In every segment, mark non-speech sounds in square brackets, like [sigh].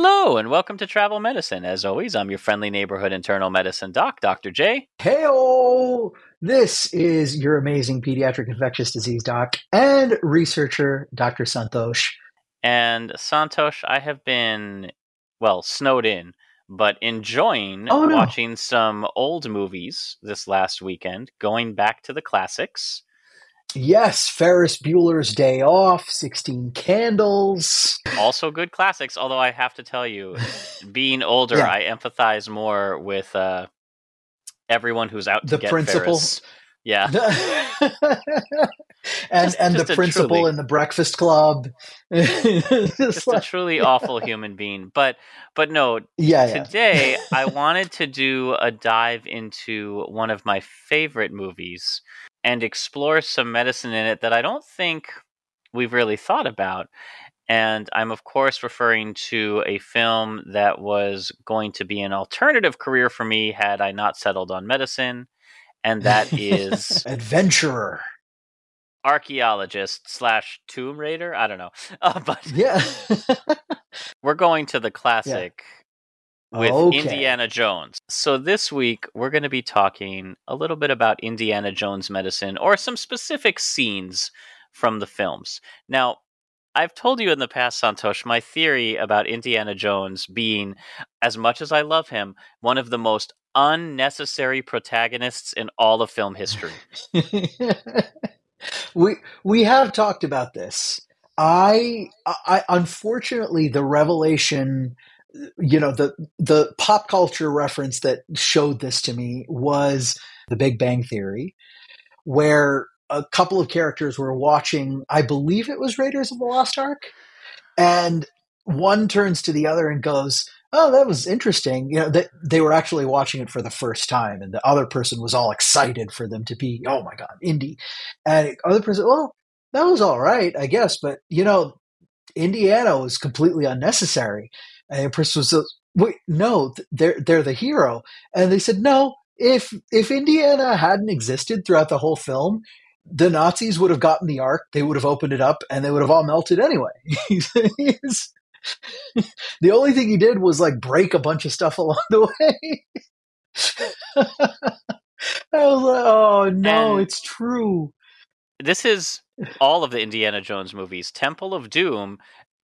Hello, and welcome to Travel Medicine. As always, I'm your friendly neighborhood internal medicine doc, Dr. J. Heyo! This is your amazing pediatric infectious disease doc and researcher, Dr. Santhosh. And Santhosh, I have been, well, snowed in, but enjoying Oh, no. watching some old movies this last weekend, going back to the classics. Yes, Ferris Bueller's Day Off, 16 Candles. Also good classics, although I have to tell you, being older, Yeah. I empathize more with uh, everyone who's out to The get principal. Ferris. Yeah. [laughs] and Just- and just the principal truly- in the Breakfast Club. [laughs] It's Just a truly [laughs] awful human being. But but no, yeah, yeah. Today, I wanted to do a dive into one of my favorite movies and explore some medicine in it that I don't think we've really thought about. And I'm, of course, referring to a film that was going to be an alternative career for me had I not settled on medicine. And that is [laughs] Adventurer. archaeologist slash tomb raider. I don't know. [laughs] Uh, but Yeah. [laughs] we're going to the classic with Okay. Indiana Jones. So this week we're going to be talking a little bit about Indiana Jones medicine or some specific scenes from the films. Now, I've told you in the past, Santhosh, my theory about Indiana Jones being, as much as I love him, one of the most unnecessary protagonists in all of film history. [laughs] we we have talked about this. I, I unfortunately the revelation, you know, the the pop culture reference that showed this to me was the Big Bang Theory, where a couple of characters were watching. I believe it was Raiders of the Lost Ark, and one turns to the other and goes, "Oh, that was interesting." You know, that they were actually watching it for the first time, and the other person was all excited for them to be, "Oh my god, Indy!" And other person, well, that was all right, I guess, but you know, Indiana was completely unnecessary. And the person was, wait, no, they're they're the hero, and they said, no, if if Indiana hadn't existed throughout the whole film. The Nazis would have gotten the ark, they would have opened it up, and they would have all melted anyway. [laughs] The only thing he did was like break a bunch of stuff along the way. [laughs] I was like, oh no, And- it's true. this is all of the Indiana Jones movies. Temple of Doom,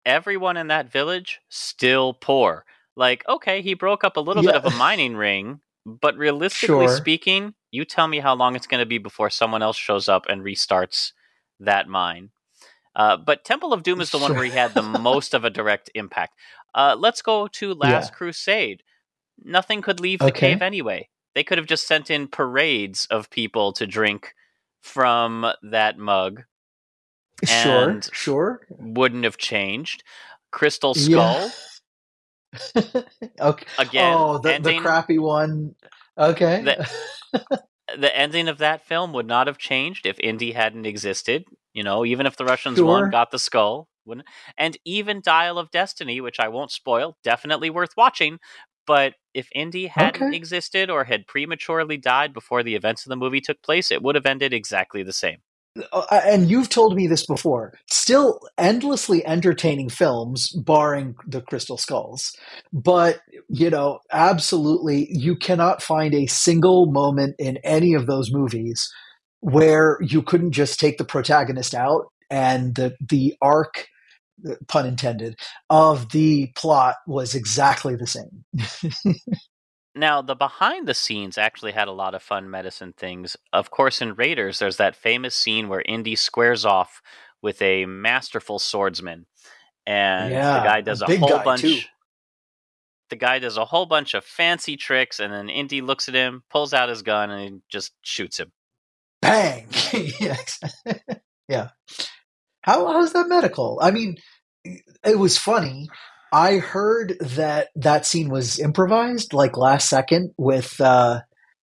everyone in that village still poor. Like, okay, he broke up a little bit of a mining ring, but realistically Sure. speaking, you tell me how long it's going to be before someone else shows up and restarts that mine. Uh, but Temple of Doom is the one where he had the [laughs] most of a direct impact. Uh, let's go to Last Yeah. Crusade. Nothing could leave the Okay. cave anyway. They could have just sent in parades of people to drink from that mug. Sure, And- sure. Wouldn't have changed. Crystal Yeah. Skull [laughs] okay. again. oh, the, the crappy one. Okay. The- [laughs] the ending of that film would not have changed if Indy hadn't existed. You know, even if the Russians Sure. won, got the skull, wouldn't. And even Dial of Destiny, which I won't spoil, definitely worth watching. But if Indy hadn't Okay. existed or had prematurely died before the events of the movie took place, it would have ended exactly the same. Uh, and you've told me this before. Still endlessly entertaining films, barring the Crystal Skulls. But, you know, absolutely, you cannot find a single moment in any of those movies where you couldn't just take the protagonist out and the, the arc, pun intended, of the plot was exactly the same. [laughs] Now, the behind the scenes actually had a lot of fun medicine things. Of course, in Raiders, there's that famous scene where Indy squares off with a masterful swordsman, and Yeah, the guy does a whole bunch. too. The guy does a whole bunch of fancy tricks, and then Indy looks at him, pulls out his gun, and just shoots him. bang [laughs] yes. [laughs] yeah how how's that medical i mean it was funny i heard that that scene was improvised like last second with uh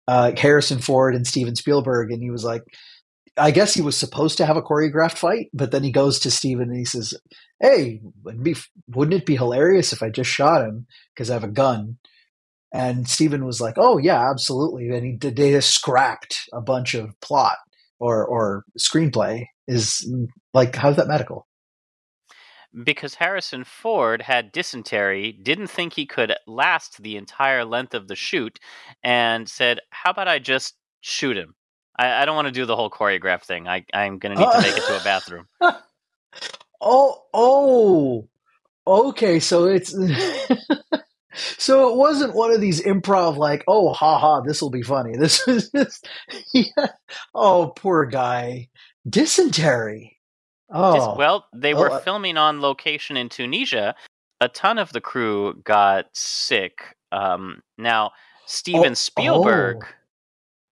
uh harrison ford and steven spielberg and he was like i guess he was supposed to have a choreographed fight but then he goes to steven and he says hey wouldn't, be, wouldn't it be hilarious if i just shot him because i have a gun and Steven was like, "Oh yeah, absolutely." And he. They just scrapped a bunch of plot or or screenplay. Is like, how's that medical? Because Harrison Ford had dysentery, didn't think he could last the entire length of the shoot, and said, How about I just shoot him? I, I don't want to do the whole choreograph thing. I, I'm going to need to make it to a bathroom. [laughs] Oh, oh, okay. So it's [laughs] so it wasn't one of these improv like, oh, haha, this will be funny. [laughs] This just, yeah. Oh, poor guy, dysentery. Oh, Dis- well, they Oh, were uh, filming on location in Tunisia. A ton of the crew got sick. Um, now, Steven Oh, Spielberg. oh.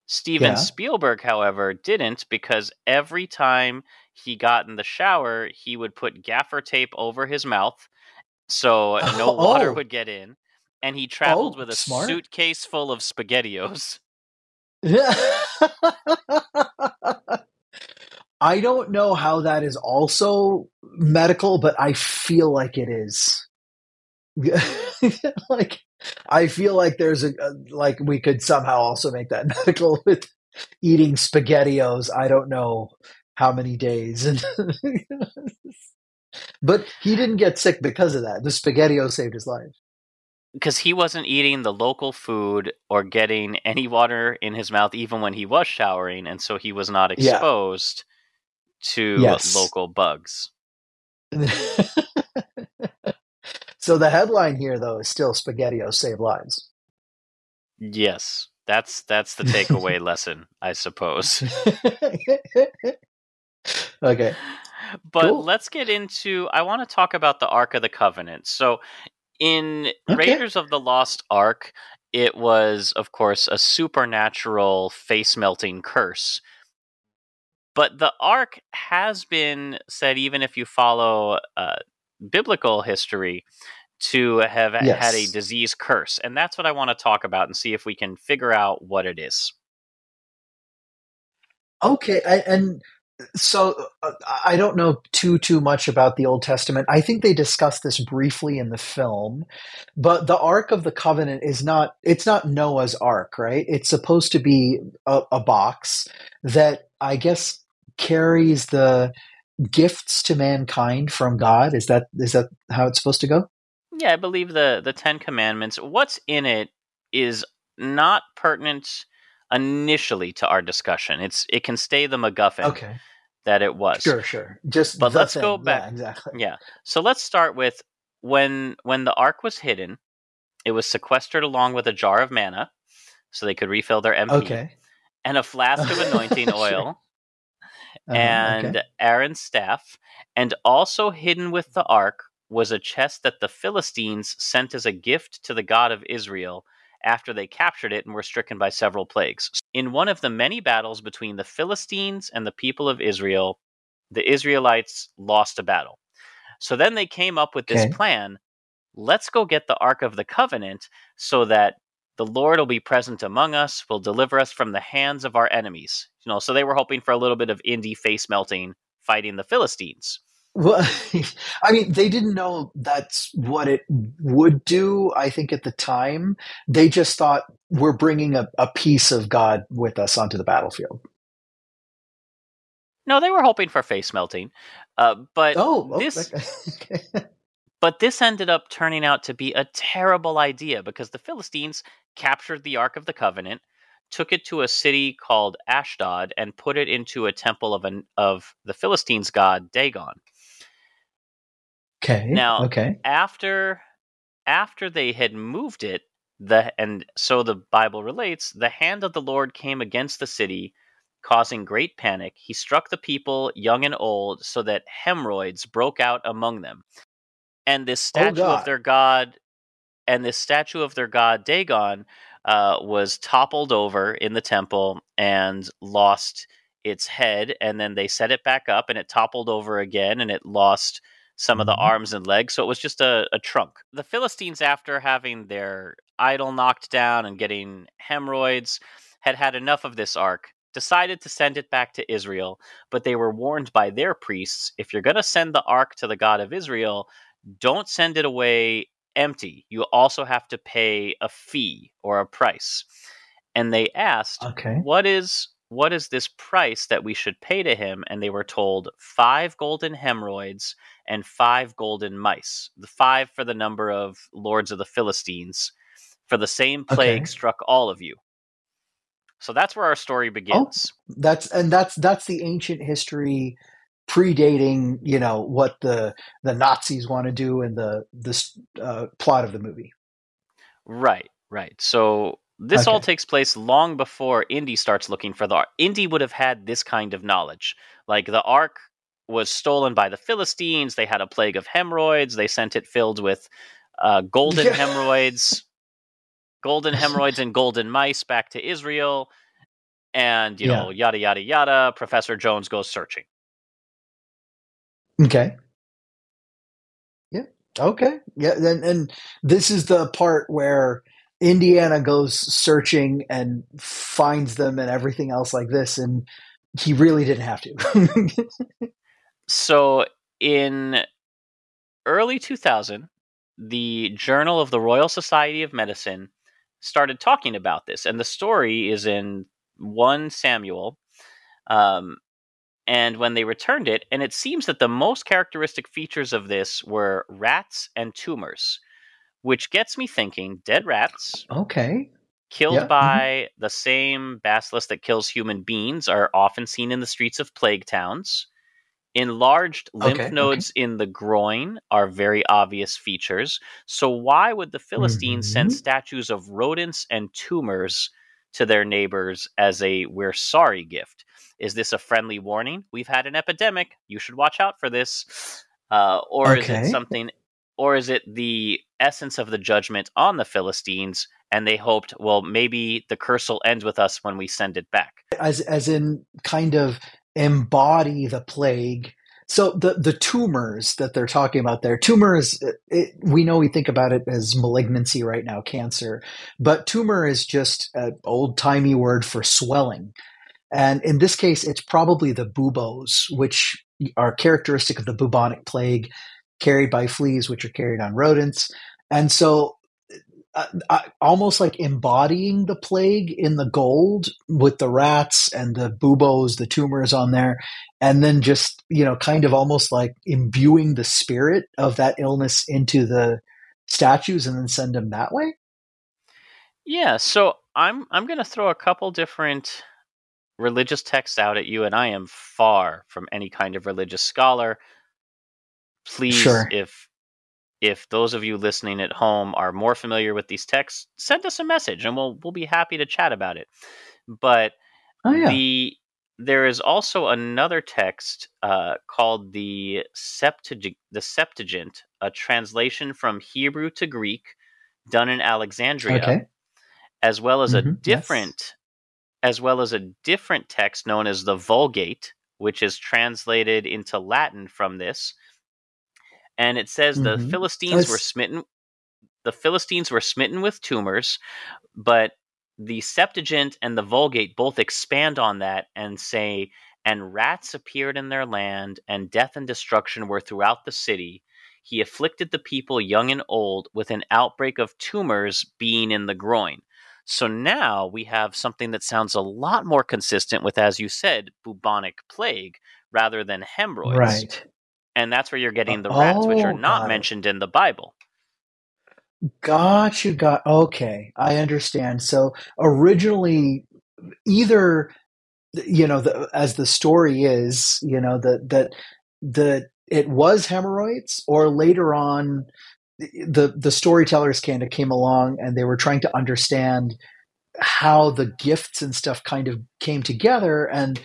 Steven Yeah. Spielberg, however, didn't because every time he got in the shower, he would put gaffer tape over his mouth so [laughs] no water Oh. would get in. And he traveled Oh, with a smart. suitcase full of SpaghettiOs. [laughs] I don't know how that is also medical, but I feel like it is. [laughs] like I feel like there's a, a like we could somehow also make that [laughs] medical with eating spaghettios. I don't know how many days. [laughs] but he didn't get sick because of that. The spaghettios saved his life. because he wasn't eating the local food or getting any water in his mouth even when he was showering and so he was not exposed to Yes. local bugs [laughs] so the headline here though is still spaghettios save lives. yes that's that's the takeaway [laughs] lesson i suppose [laughs] okay. but Cool. let's get into i want to talk about the ark of the covenant so in Okay. raiders of the lost ark it was of course a supernatural face melting curse but the ark has been said even if you follow uh, biblical history to have had a disease curse and that's what i want to talk about and see if we can figure out what it is Okay, I, and so uh, I don't know too too much about the Old Testament. I think they discussed this briefly in the film, but the Ark of the Covenant is not it's not Noah's Ark, right? It's supposed to be a, a box that I guess carries the gifts to mankind from God. Is that is that how it's supposed to go? Yeah, I believe the the Ten Commandments. What's in it is not pertinent initially to our discussion. It's it can stay the MacGuffin Okay, that it was. sure, sure. Just But let's go back. Yeah, exactly. Yeah. So let's start with when when the ark was hidden, it was sequestered along with a jar of manna, so they could refill their MP, Okay. and a flask of [laughs] anointing oil, Uh-huh, and okay. Aaron's staff, and also hidden with the ark was a chest that the Philistines sent as a gift to the God of Israel after they captured it and were stricken by several plagues. In one of the many battles between the Philistines and the people of Israel, the Israelites lost a battle. So then they came up with this Okay. plan let's go get the Ark of the Covenant so that the Lord will be present among us, will deliver us from the hands of our enemies. You know, so they were hoping for a little bit of indie face melting fighting the Philistines. Well, [laughs] I mean, they didn't know that's what it would do. I think at the time, they just thought we're bringing a, a piece of God with us onto the battlefield. No, they were hoping for face melting. Uh, but Oh, oh, this okay. [laughs] But this ended up turning out to be a terrible idea because the Philistines captured the Ark of the Covenant, took it to a city called Ashdod, and put it into a temple of an of the Philistines' god Dagon. okay. Now, okay. after after they had moved it, the and so the Bible relates, the hand of the Lord came against the city, causing great panic. He struck the people, young and old, so that hemorrhoids broke out among them. And this statue of their god and this statue of their god Dagon uh, was toppled over in the temple and lost its head, and then they set it back up, and it toppled over again, and it lost some of the Mhm. arms and legs. So it was just a, a trunk. The Philistines, after having their idol knocked down and getting hemorrhoids, had had enough of this ark. Decided to send it back to Israel, but they were warned by their priests if you're going to send the ark to the God of Israel, don't send it away empty. You also have to pay a fee or a price. And they asked, Okay. "What is what is this price that we should pay to him?" And they were told, five golden hemorrhoids and five golden mice. The five for the number of lords of the Philistines, for the same plague Okay. struck all of you. So that's where our story oh, begins. That's and that's that's the ancient history predating, you know, what the the Nazis want to do in the this uh, plot of the movie. Right, right. So this all takes place long before Indy starts looking for the Ark. Indy would have had this kind of knowledge. Like the Ark was stolen by the Philistines. They had a plague of hemorrhoids. They sent it filled with uh, golden Yeah. hemorrhoids, golden [laughs] hemorrhoids and golden mice back to Israel. And, you Yeah. know, yada, yada, yada. Professor Jones goes searching. Okay. Yeah. Okay. Yeah. And and this is the part where Indiana goes searching and finds them and everything else like this, and he really didn't have to. [laughs] So in early 2000, the Journal of the Royal Society of Medicine started talking about this, and the story is in 1 Samuel. Um, and when they returned it, and it seems that the most characteristic features of this were rats and tumors, which gets me thinking dead rats okay. killed Yeah, mhm. by the same bacillus that kills human beings are often seen in the streets of plague towns. Enlarged lymph Okay, okay. nodes in the groin are very obvious features. So, why would the Philistines send Mhm. statues of rodents and tumors to their neighbors as a we're sorry gift? Is this a friendly warning? We've had an epidemic. You should watch out for this. Uh, or is it something, or is it the essence of the judgment on the Philistines? And they hoped, well, maybe the curse will end with us when we send it back. As as in kind of embody the plague. So the the tumors that they're talking about there, tumors. It, it, we know we think about it as malignancy right now, cancer, but tumor is just an old timey word for swelling. And in this case, it's probably the buboes, which are characteristic of the bubonic plague, carried by fleas, which are carried on rodents. And so, uh, uh, almost like embodying the plague in the gold with the rats and the buboes, the tumors on there, and then just, you know, kind of almost like imbuing the spirit of that illness into the statues and then send them that way. Yeah, so I'm I'm going to throw a couple different religious texts out at you, and I am far from any kind of religious scholar. Please, Sure. if if those of you listening at home are more familiar with these texts, send us a message, and we'll we'll be happy to chat about it. But Oh, yeah. the there is also another text uh, called the Septuagint, the Septuagint, a translation from Hebrew to Greek, done in Alexandria, Okay. as well as a different yes. As well as a different text known as the Vulgate, which is translated into Latin from this. And it says the Mhm. Philistines were smitten. The Philistines were smitten with tumors, but the Septuagint and the Vulgate both expand on that and say, and rats appeared in their land, and death and destruction were throughout the city. He afflicted the people, young and old, with an outbreak of tumors being in the groin. So now we have something that sounds a lot more consistent with, as you said, bubonic plague rather than hemorrhoids. Right. And that's where you're uh, getting the rats, which are Oh, not mentioned in the Bible. Got you. Got okay. I understand. So originally, either you know, the, as the story is, you know, that that that it was hemorrhoids, or later on, the the storytellers kind of came along and they were trying to understand how the gifts and stuff kind of came together and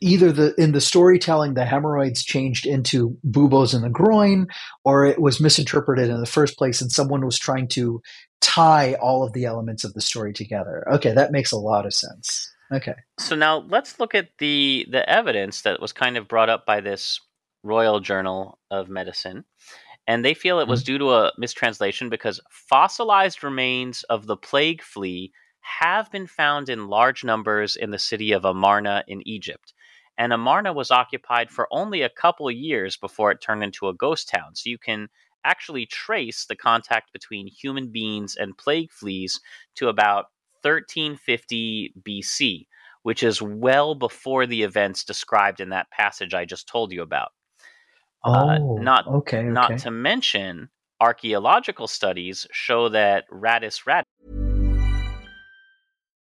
either the in the storytelling the hemorrhoids changed into buboes in the groin or it was misinterpreted in the first place and someone was trying to tie all of the elements of the story together. Okay that makes a lot of sense. Okay. So now let's look at the the evidence that was kind of brought up by this Royal Journal of Medicine. And they feel it was mm-hmm. due to a mistranslation because fossilized remains of the plague flea have been found in large numbers in the city of Amarna in Egypt. And Amarna was occupied for only a couple years before it turned into a ghost town. So you can actually trace the contact between human beings and plague fleas to about 1350 BC, which is well before the events described in that passage I just told you about. Uh, oh not okay not to mention archaeological studies show that Rattus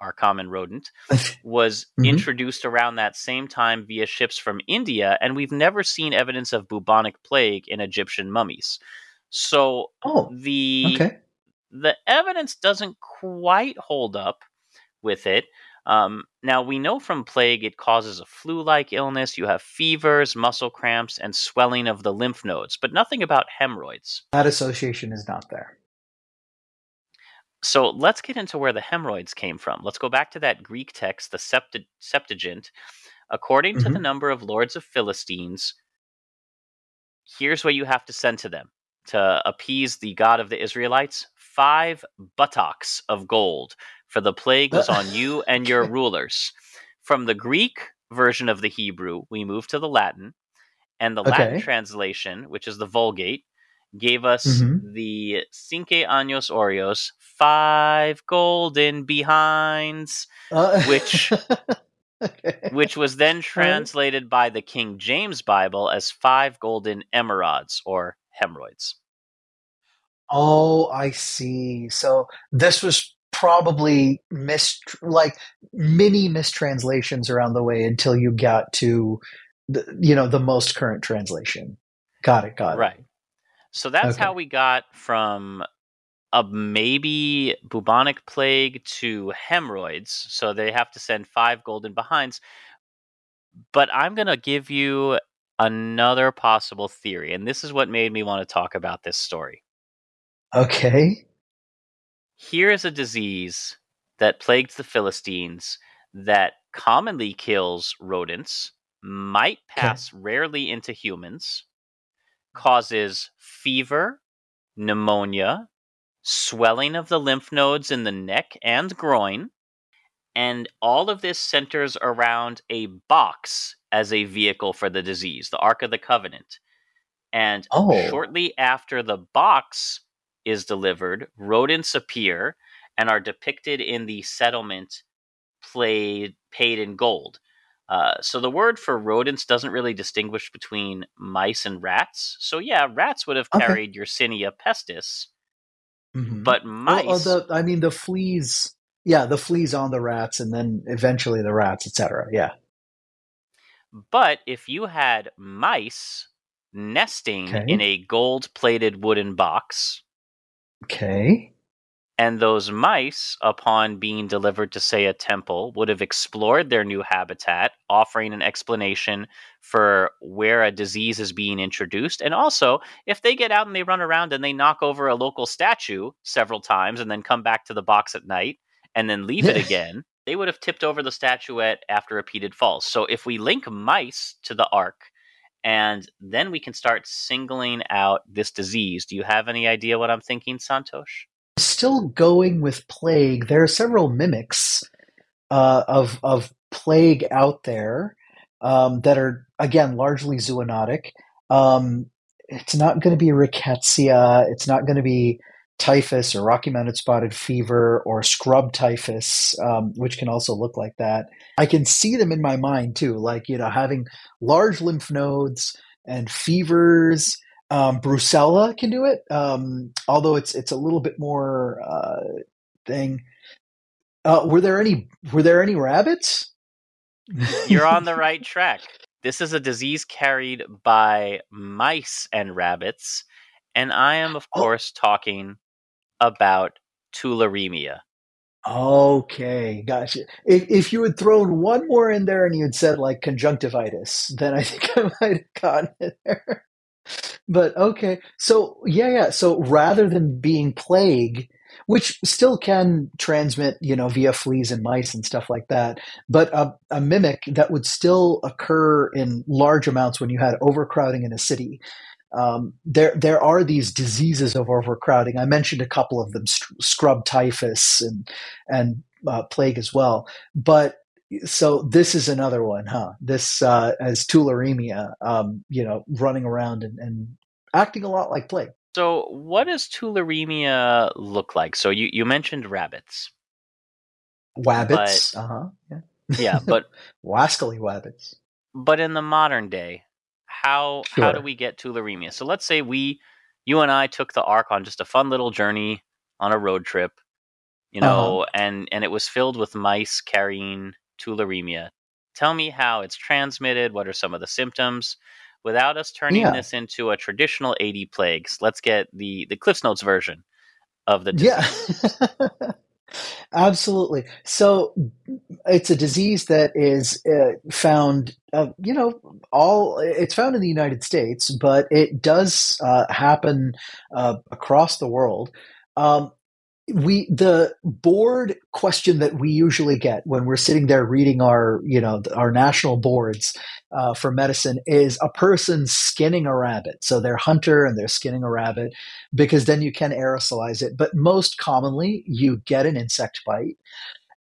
Our common rodent, [laughs] was Mhm. introduced around that same time via ships from India, and we've never seen evidence of bubonic plague in Egyptian mummies. So oh the okay the evidence doesn't quite hold up with it. Um, now we know from plague it causes a flu-like illness. You have fevers, muscle cramps, and swelling of the lymph nodes, but nothing about hemorrhoids. that association is not there So let's get into where the hemorrhoids came from. Let's go back to that Greek text, the Septu- Septuagint. According to the Mhm. number of lords of Philistines, here's what you have to send to them to appease the God of the Israelites five buttocks of gold, for the plague was on you and your [laughs] rulers. From the Greek version of the Hebrew, we move to the Latin, and the Latin translation, which is the Vulgate, gave us Mhm. the quinque anos aureos, five golden behinds, Uh, Which- [laughs] okay. which was then translated by the King James Bible as five golden emerods or hemorrhoids. Oh, I see. So this was probably mis like many mistranslations around the way until you got to the you know the most current translation. Got it. Got it. Right. So that's Okay. how we got from a maybe bubonic plague to hemorrhoids. So they have to send five golden behinds. But I'm going to give you another possible theory. And this is what made me want to talk about this story. Okay. Here is a disease that plagued the Philistines that commonly kills rodents, might pass okay. rarely into humans, causes fever, pneumonia, swelling of the lymph nodes in the neck and groin, and all of this centers around a box as a vehicle for the disease, the Ark of the Covenant. And oh. shortly after the box is delivered, rodents appear and are depicted in the settlement played, paid in gold. Uh, so the word for rodents doesn't really distinguish between mice and rats. So yeah, rats would have carried okay. Yersinia pestis, mm-hmm. but mice. Well, the, I mean, the fleas. Yeah, the fleas on the rats, and then eventually the rats, etc. Yeah. But if you had mice nesting okay. in a gold-plated wooden box, okay, and those mice, upon being delivered to, say, a temple, would have explored their new habitat, offering an explanation for where a disease is being introduced. And also, if they get out and they run around and they knock over a local statue several times and then come back to the box at night and then leave it [laughs] again, they would have tipped over the statuette after repeated falls. So if we link mice to the ark, and then we can start singling out this disease. Do you have any idea what I'm thinking, Santhosh? Still going with plague. There are several mimics uh, of of plague out there um, that are again largely zoonotic. Um, it's not going to be rickettsia. It's not going to be typhus or Rocky Mountain spotted fever or scrub typhus, um, which can also look like that. I can see them in my mind too, like you know having large lymph nodes and fevers um, Brucella can do it, um, although it's it's a little bit more uh, thing. Uh, were there any Were there any rabbits? [laughs] You're on the right track. This is a disease carried by mice and rabbits, and I am, of oh. course, talking about tularemia. Okay, gotcha. If, if you had thrown one more in there and you had said like conjunctivitis, then I think [laughs] I might have gotten it there but okay so yeah yeah so rather than being plague which still can transmit you know via fleas and mice and stuff like that but a, a, mimic that would still occur in large amounts when you had overcrowding in a city. Um, there there are these diseases of overcrowding. I mentioned a couple of them scrub typhus and and uh, plague as well. But so this is another one, huh? This uh, as tularemia, um, you know, running around and, and acting a lot like plague. So, what does tularemia look like? So, you, you mentioned rabbits. Wabbits, uh huh. Yeah. yeah, [laughs] but wascally wabbits. But in the modern day, how sure. how do we get tularemia? So, let's say we, you and I, took the ark on just a fun little journey on a road trip, you know, uh-huh. and and it was filled with mice carrying tularemia. Tell me how it's transmitted. What are some of the symptoms? Without us turning yeah. this into a traditional 80 plagues, let's get the the Cliff's Notes version of the disease. Yeah. [laughs] Absolutely. So it's a disease that is uh, found, uh, you know, all it's found in the United States, but it does uh, happen uh, across the world. Um, we the board question that we usually get when we're sitting there reading our you know our national boards uh, for medicine is a person skinning a rabbit. So they're hunter and they're skinning a rabbit because then you can aerosolize it. But most commonly you get an insect bite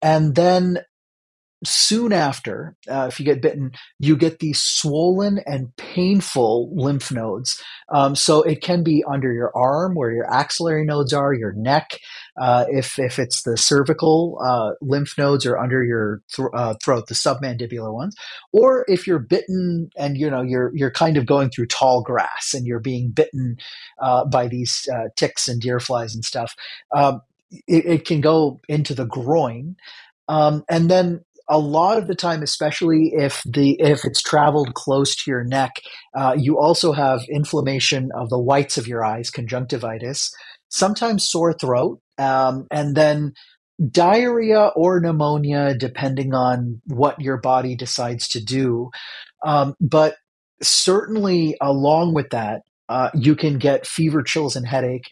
and then soon after, uh, if you get bitten, you get these swollen and painful lymph nodes. Um, so it can be under your arm where your axillary nodes are, your neck, uh, if, if it's the cervical uh, lymph nodes or under your th- uh, throat, the submandibular ones, or if you're bitten and you know you're you're kind of going through tall grass and you're being bitten uh, by these uh, ticks and deer flies and stuff. Um, it, it, can go into the groin. Um, and then a lot of the time, especially if the if it's traveled close to your neck, uh, you also have inflammation of the whites of your eyes, conjunctivitis, sometimes sore throat, um, and then diarrhea or pneumonia, depending on what your body decides to do. Um, but certainly, along with that, uh, you can get fever, chills, and headache.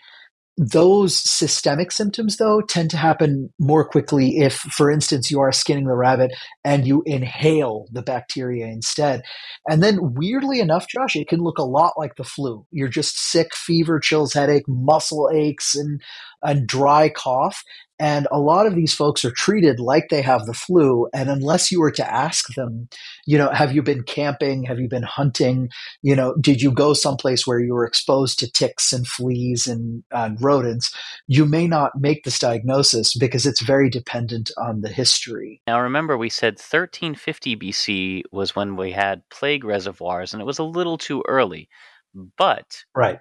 Those systemic symptoms, though, tend to happen more quickly if, for instance, you are skinning the rabbit and you inhale the bacteria instead. And then, weirdly enough, Josh, it can look a lot like the flu. You're just sick, fever, chills, headache, muscle aches, and, and dry cough. And a lot of these folks are treated like they have the flu. And unless you were to ask them, you know, have you been camping? Have you been hunting? You know, did you go someplace where you were exposed to ticks and fleas and, and rodents? You may not make this diagnosis because it's very dependent on the history. Now, remember, we said 1350 BC was when we had plague reservoirs, and it was a little too early. But right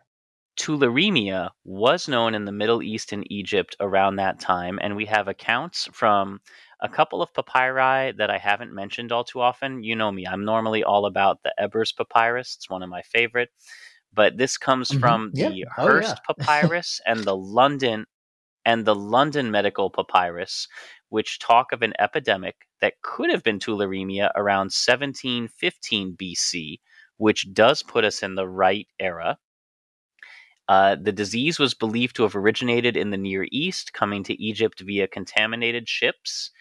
tularemia was known in the Middle East and Egypt around that time, and we have accounts from a couple of papyri that I haven't mentioned all too often. You know me, I'm normally all about the Ebers papyrus, it's one of my favorite. But this comes mm-hmm. from yeah. the oh, Hearst yeah. papyrus and the London and the London medical papyrus, which talk of an epidemic that could have been tularemia around 1715 BC, which does put us in the right era. Uh, the disease was believed to have originated in the Near East, coming to Egypt via contaminated ships.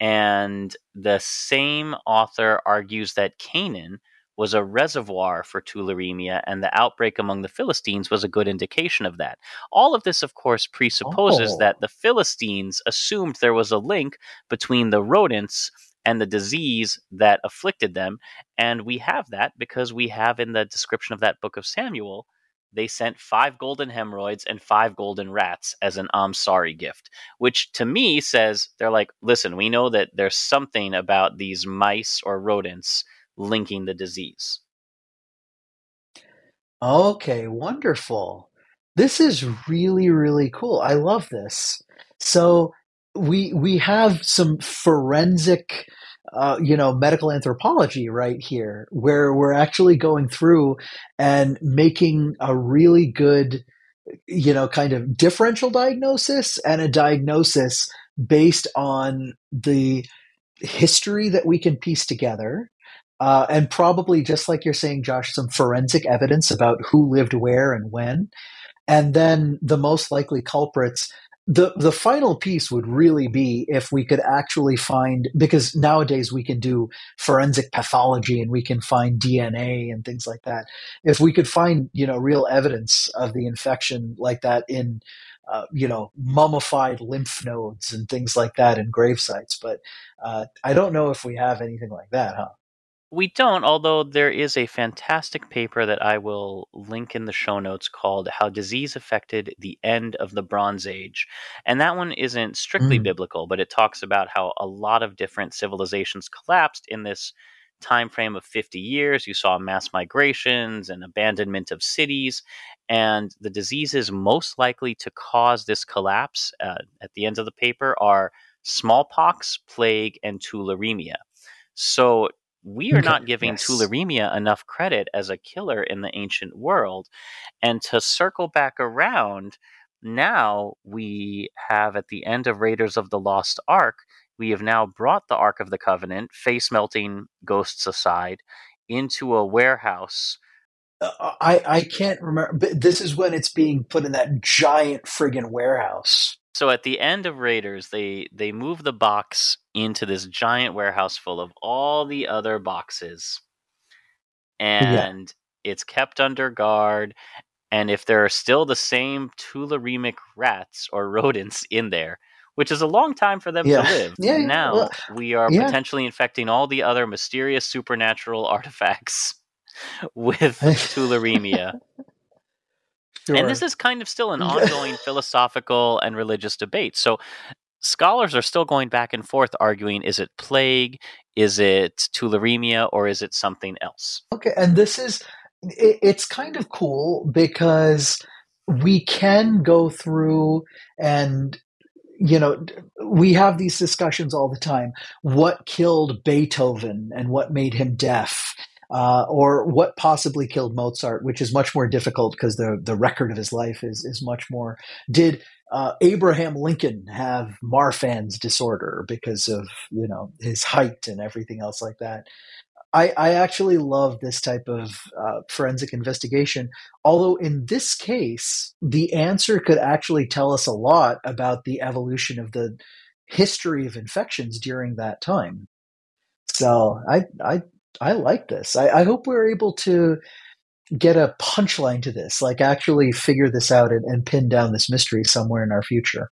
And the same author argues that Canaan was a reservoir for tularemia, and the outbreak among the Philistines was a good indication of that. All of this, of course, presupposes Oh. that the Philistines assumed there was a link between the rodents and the disease that afflicted them. And we have that because we have in the description of that book of Samuel they sent five golden hemorrhoids and five golden rats as an I'm sorry gift, which to me says they're like, listen, we know that there's something about these mice or rodents linking the disease. Okay, wonderful. This is really, really cool. I love this. So we we have some forensic uh, you know medical anthropology right here where we're actually going through and making a really good you know kind of differential diagnosis and a diagnosis based on the history that we can piece together. Uh, and probably just like you're saying josh some forensic evidence about who lived where and when. And then the most likely culprits the the final piece would really be if we could actually find because nowadays we can do forensic pathology and we can find DNA and things like that. If we could find you know real evidence of the infection like that in uh, you know mummified lymph nodes and things like that in grave sites, but uh, I don't know if we have anything like that, huh? We don't, although there is a fantastic paper that I will link in the show notes called How Disease Affected the End of the Bronze Age. And that one isn't strictly Mm. biblical, but it talks about how a lot of different civilizations collapsed in this time frame of 50 years. You saw mass migrations and abandonment of cities, and the diseases most likely to cause this collapse uh, at the end of the paper are smallpox, plague, and tularemia. So we are not giving yes. tularemia enough credit as a killer in the ancient world. And to circle back around, now we have at the end of Raiders of the Lost Ark, we have now brought the Ark of the Covenant, face melting ghosts aside, into a warehouse. Uh, I I can't remember. But this is when it's being put in that giant friggin' warehouse. So at the end of Raiders, they they move the box into this giant warehouse full of all the other boxes, and it's kept under guard. And if there are still the same tularemic rats or [laughs] rodents in there, which is a long time for them Yeah. to live, Yeah, yeah, now well, we are yeah. potentially infecting all the other mysterious supernatural [laughs] artifacts with [laughs] tularemia. Sure. And this is kind of still an [laughs] ongoing philosophical and religious debate. So scholars are still going back and forth arguing is it plague, is it tularemia, or is it something else? Okay, and this is it, it's kind of cool because we can go through and you know we have these discussions all the time. What killed Beethoven and what made him deaf? Uh, or what possibly killed Mozart, which is much more difficult because the the record of his life is is much more. Did uh, Abraham Lincoln have Marfan's disorder because of you know his height and everything else like that? I, I actually love this type of uh, forensic investigation. Although in this case, the answer could actually tell us a lot about the evolution of the history of infections during that time. So I I I like this. I, I hope we're able to get a punchline to this, like actually figure this out and, and pin down this mystery somewhere in our future.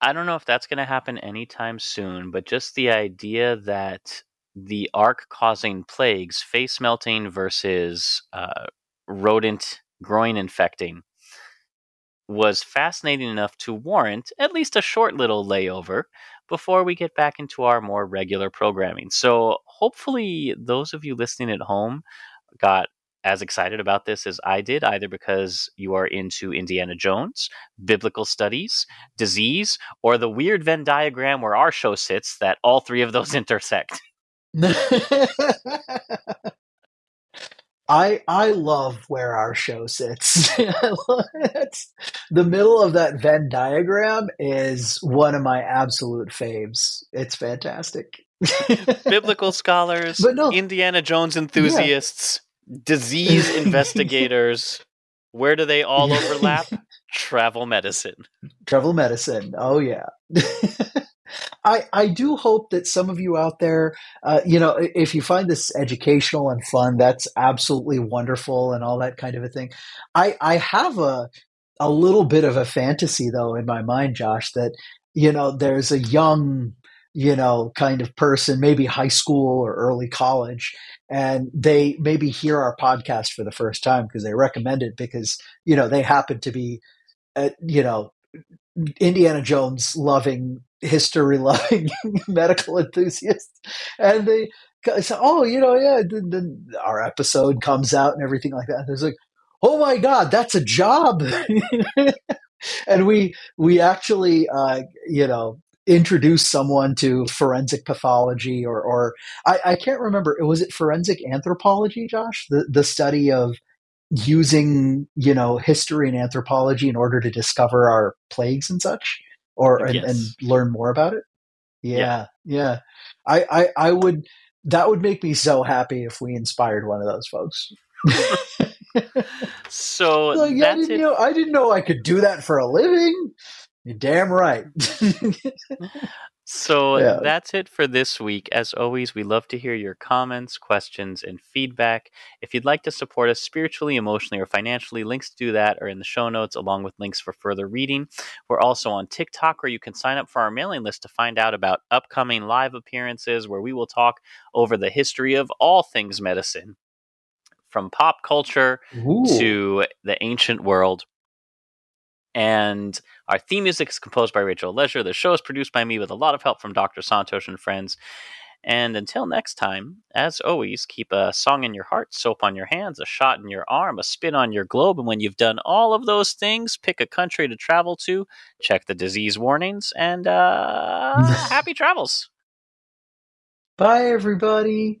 I don't know if that's going to happen anytime soon, but just the idea that the arc causing plagues, face melting versus uh, rodent groin infecting, was fascinating enough to warrant at least a short little layover before we get back into our more regular programming. So, hopefully, those of you listening at home got as excited about this as I did, either because you are into Indiana Jones, biblical studies, disease, or the weird Venn diagram where our show sits that all three of those [laughs] intersect. [laughs] I I love where our show sits. [laughs] [laughs] the middle of that Venn diagram is one of my absolute faves. It's fantastic. [laughs] Biblical scholars, no, Indiana Jones enthusiasts, yeah. disease investigators. Where do they all overlap? Travel medicine. Travel medicine. Oh yeah. I, I do hope that some of you out there, uh, you know, if you find this educational and fun, that's absolutely wonderful and all that kind of a thing. I, I have a, a little bit of a fantasy though in my mind, Josh, that, you know, there's a young, you know, kind of person, maybe high school or early college, and they maybe hear our podcast for the first time because they recommend it because, you know, they happen to be, uh, you know, Indiana Jones loving history loving [laughs] medical enthusiasts. And they say oh you know yeah then, our episode comes out and everything like that. And like oh my god that's a job. [laughs] And we we actually uh, you know introduce someone to forensic pathology or or I, I can't remember. Was it forensic anthropology josh? The the study of using you know history and anthropology in order to discover our plagues and such or and, and learn more about it. Yeah, yeah, yeah. I, I I would that would make me so happy if we inspired one of those folks. [laughs] so like, I, didn't know, I didn't know I could do that for a living. You're damn right. [laughs] So yeah. that's it for this week. As always, we love to hear your comments, questions, and feedback. If you'd like to support us spiritually, emotionally, or financially, links to do that are in the show notes, along with links for further reading. We're also on TikTok, where you can sign up for our mailing list to find out about upcoming live appearances, where we will talk over the history of all things medicine, from pop culture Ooh. to the ancient world. And our theme music is composed by Rachel Leisure. The show is produced by me with a lot of help from Dr. Santhosh and friends. And until next time, as always, keep a song in your heart, soap on your hands, a shot in your arm, a spin on your globe. And when you've done all of those things, pick a country to travel to, check the disease warnings, and uh, [laughs] happy travels. Bye, everybody.